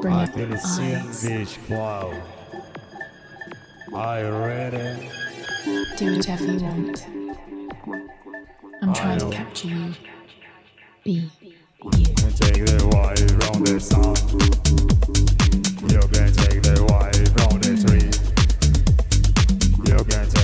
Bring I it. can see eyes. this cloud. I read it. Do whatever you want. I'm trying to capture you. Be you. Take the wife from the sun. You can take the wife from the tree. You can take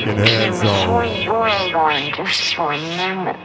fucking asshole. You're to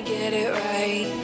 get it right.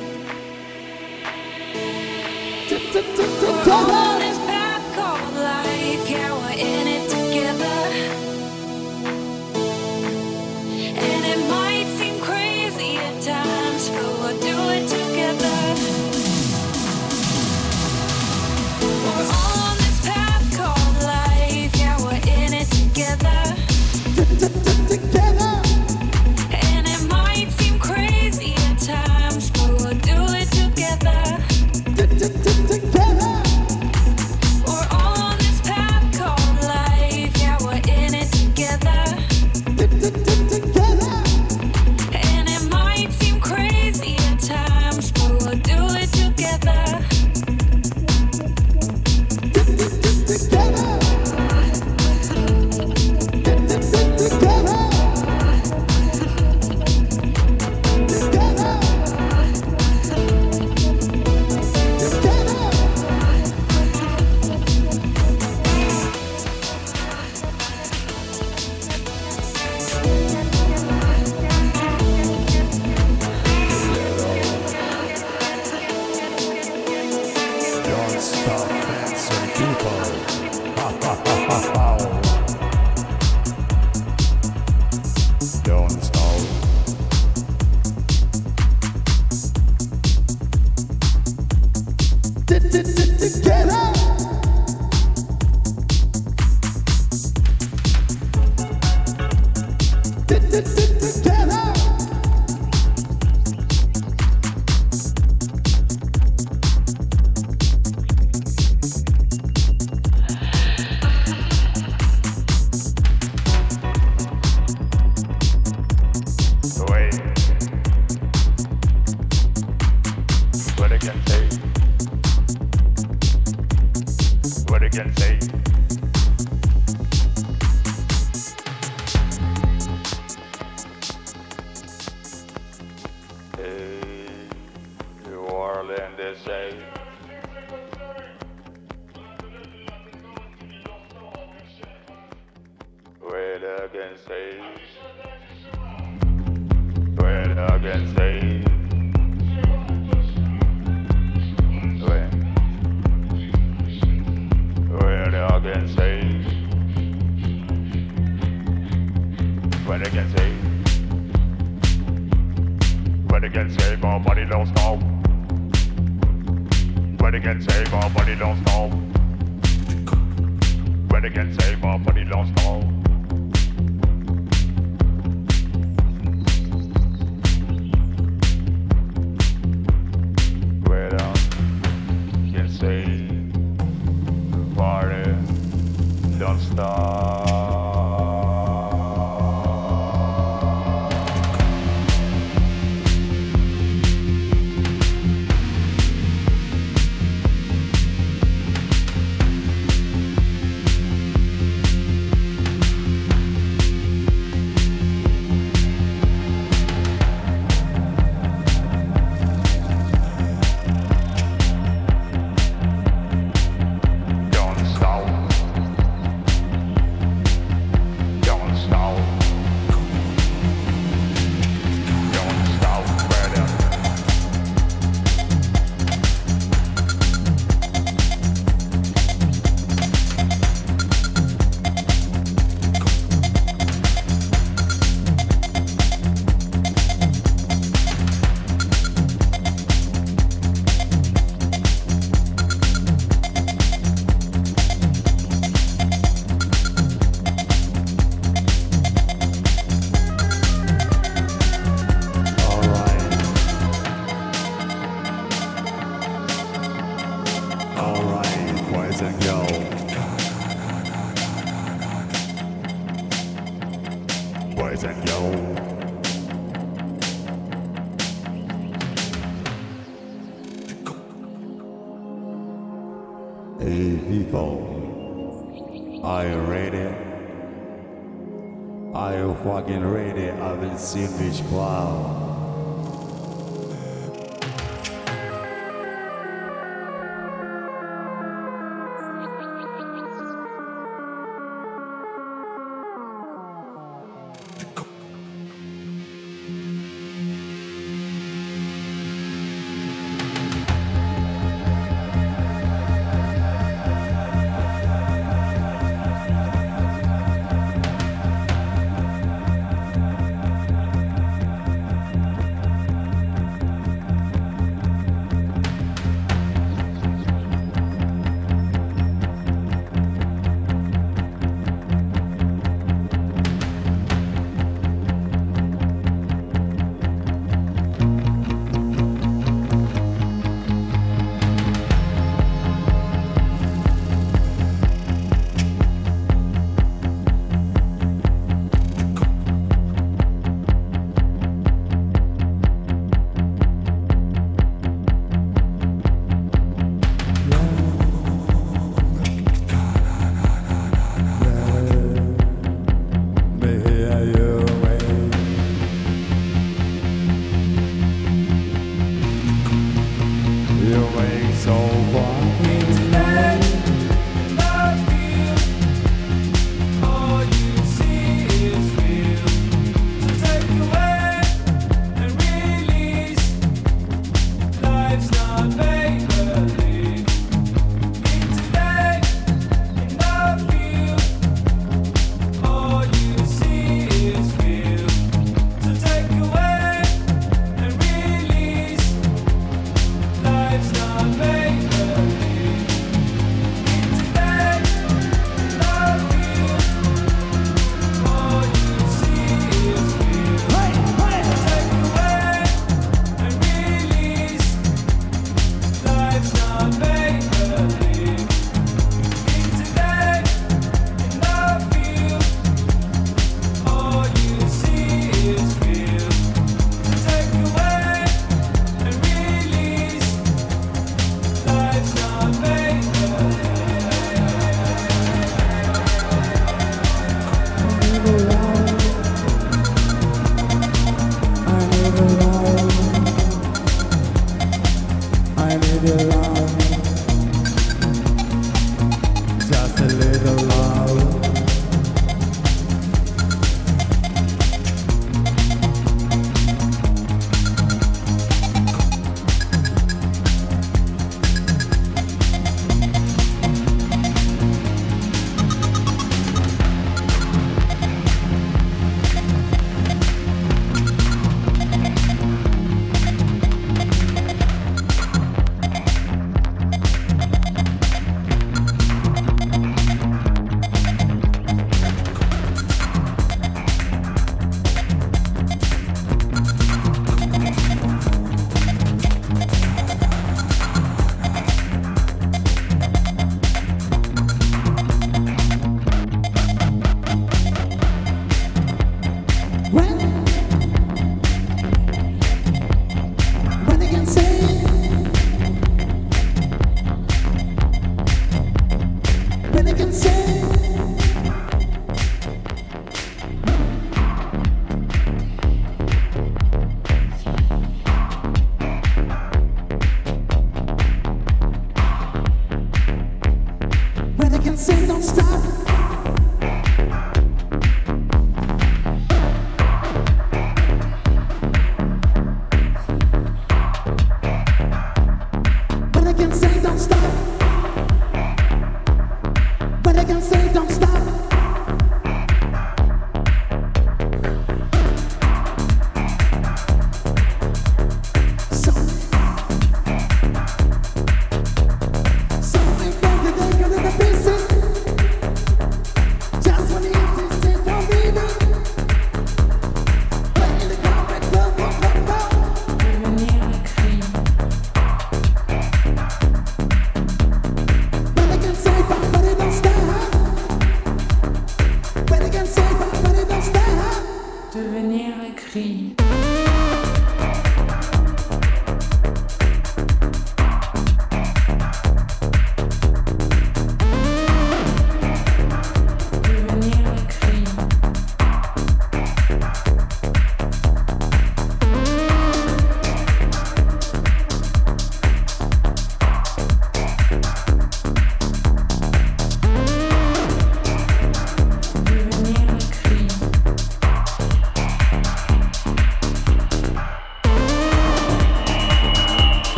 I will see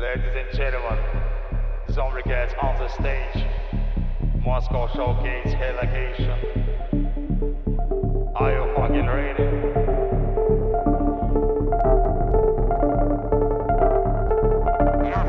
Ladies and gentlemen, Zomby Catz on the stage. Moscow Showcase Relegation. Are you fucking ready? Yes,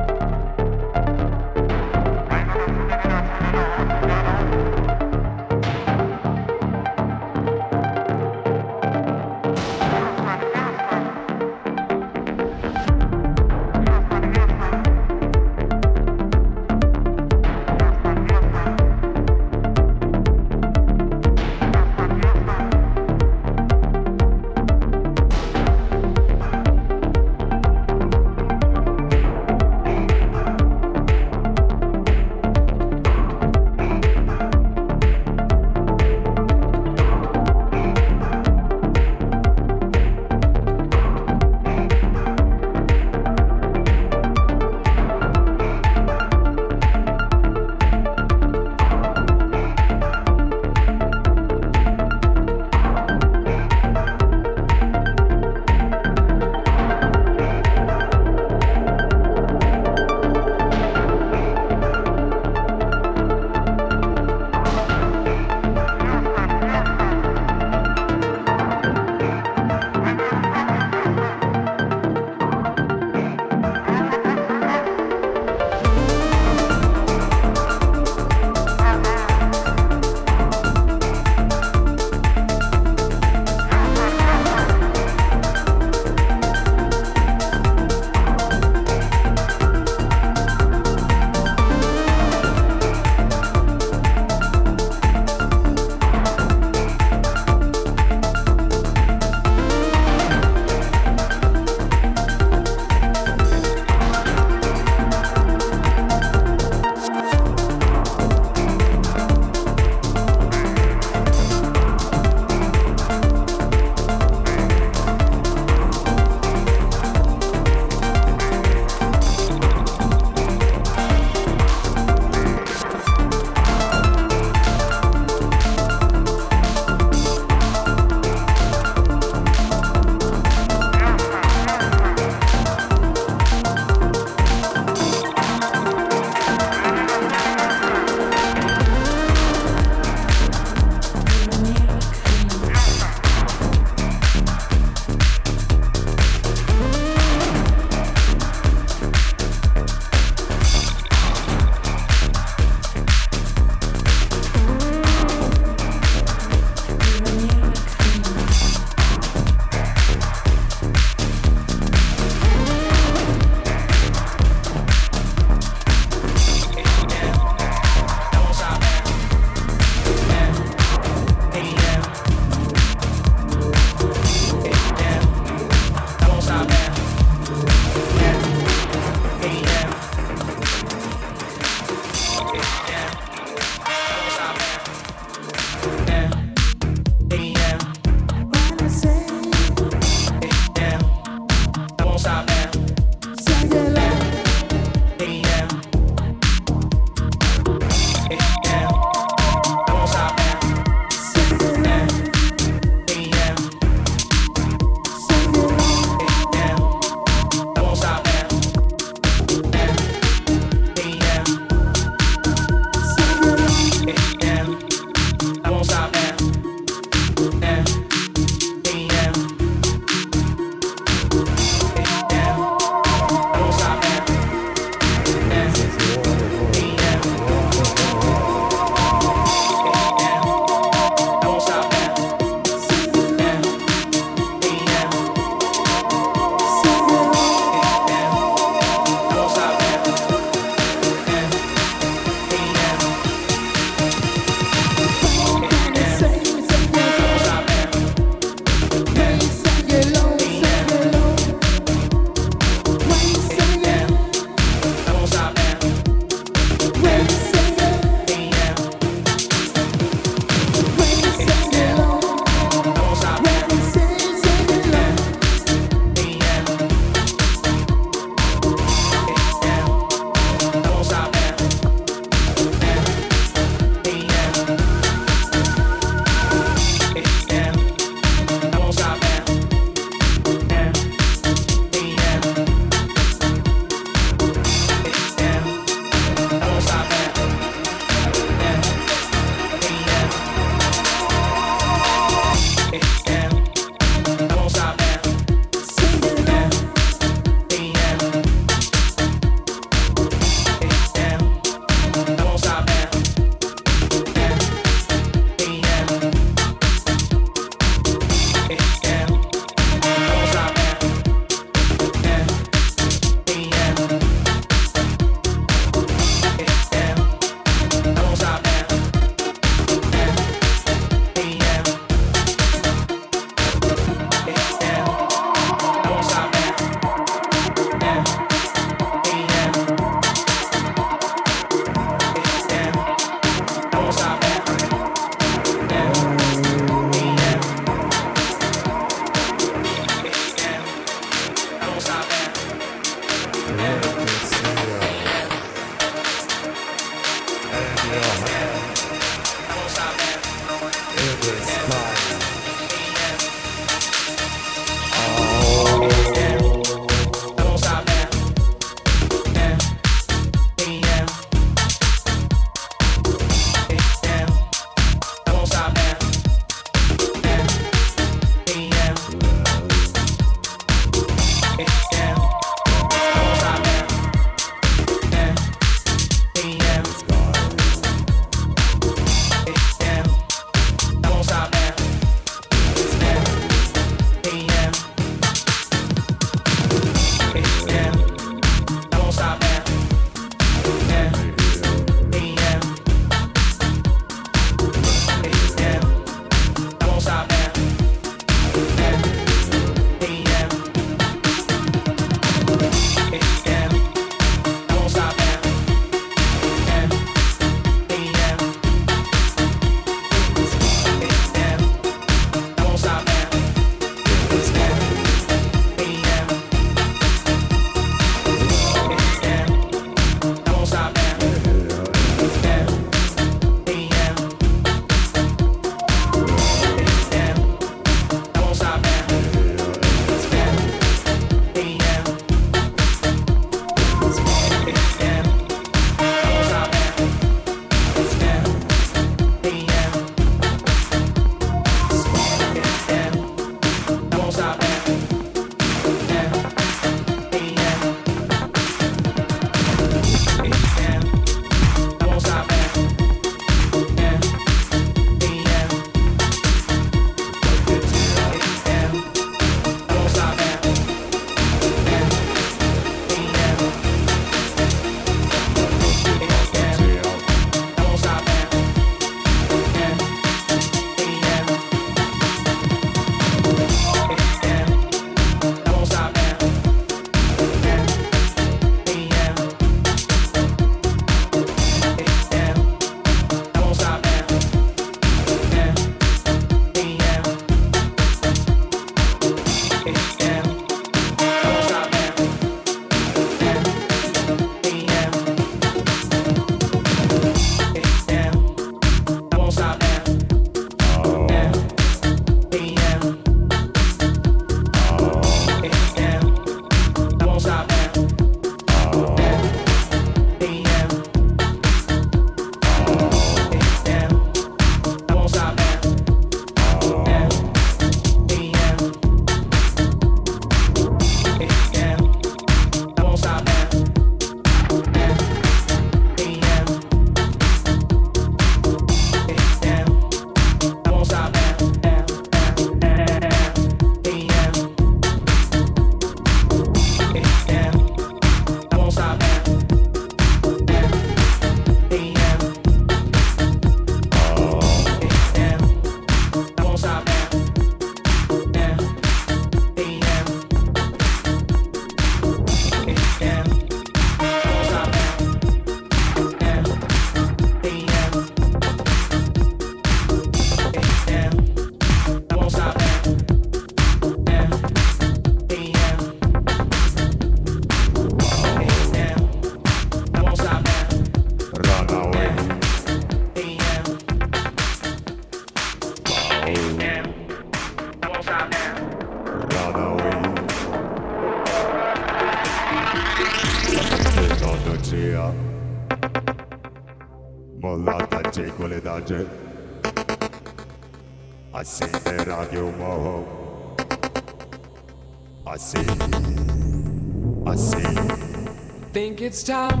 Think it's time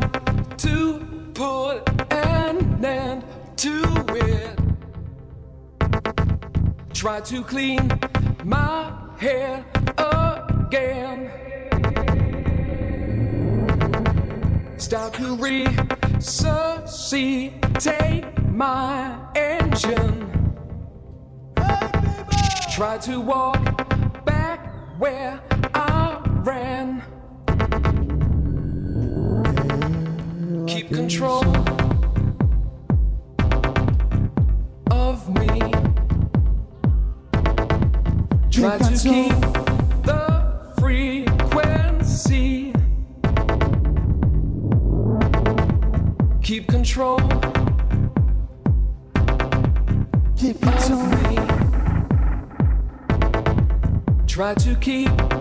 to put an end to it. Try to clean my hair again. Start to resuscitate my engine. Try to walk back where control of me. Try to keep the frequency. Keep control Keep control. me. Try to keep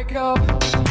I'll up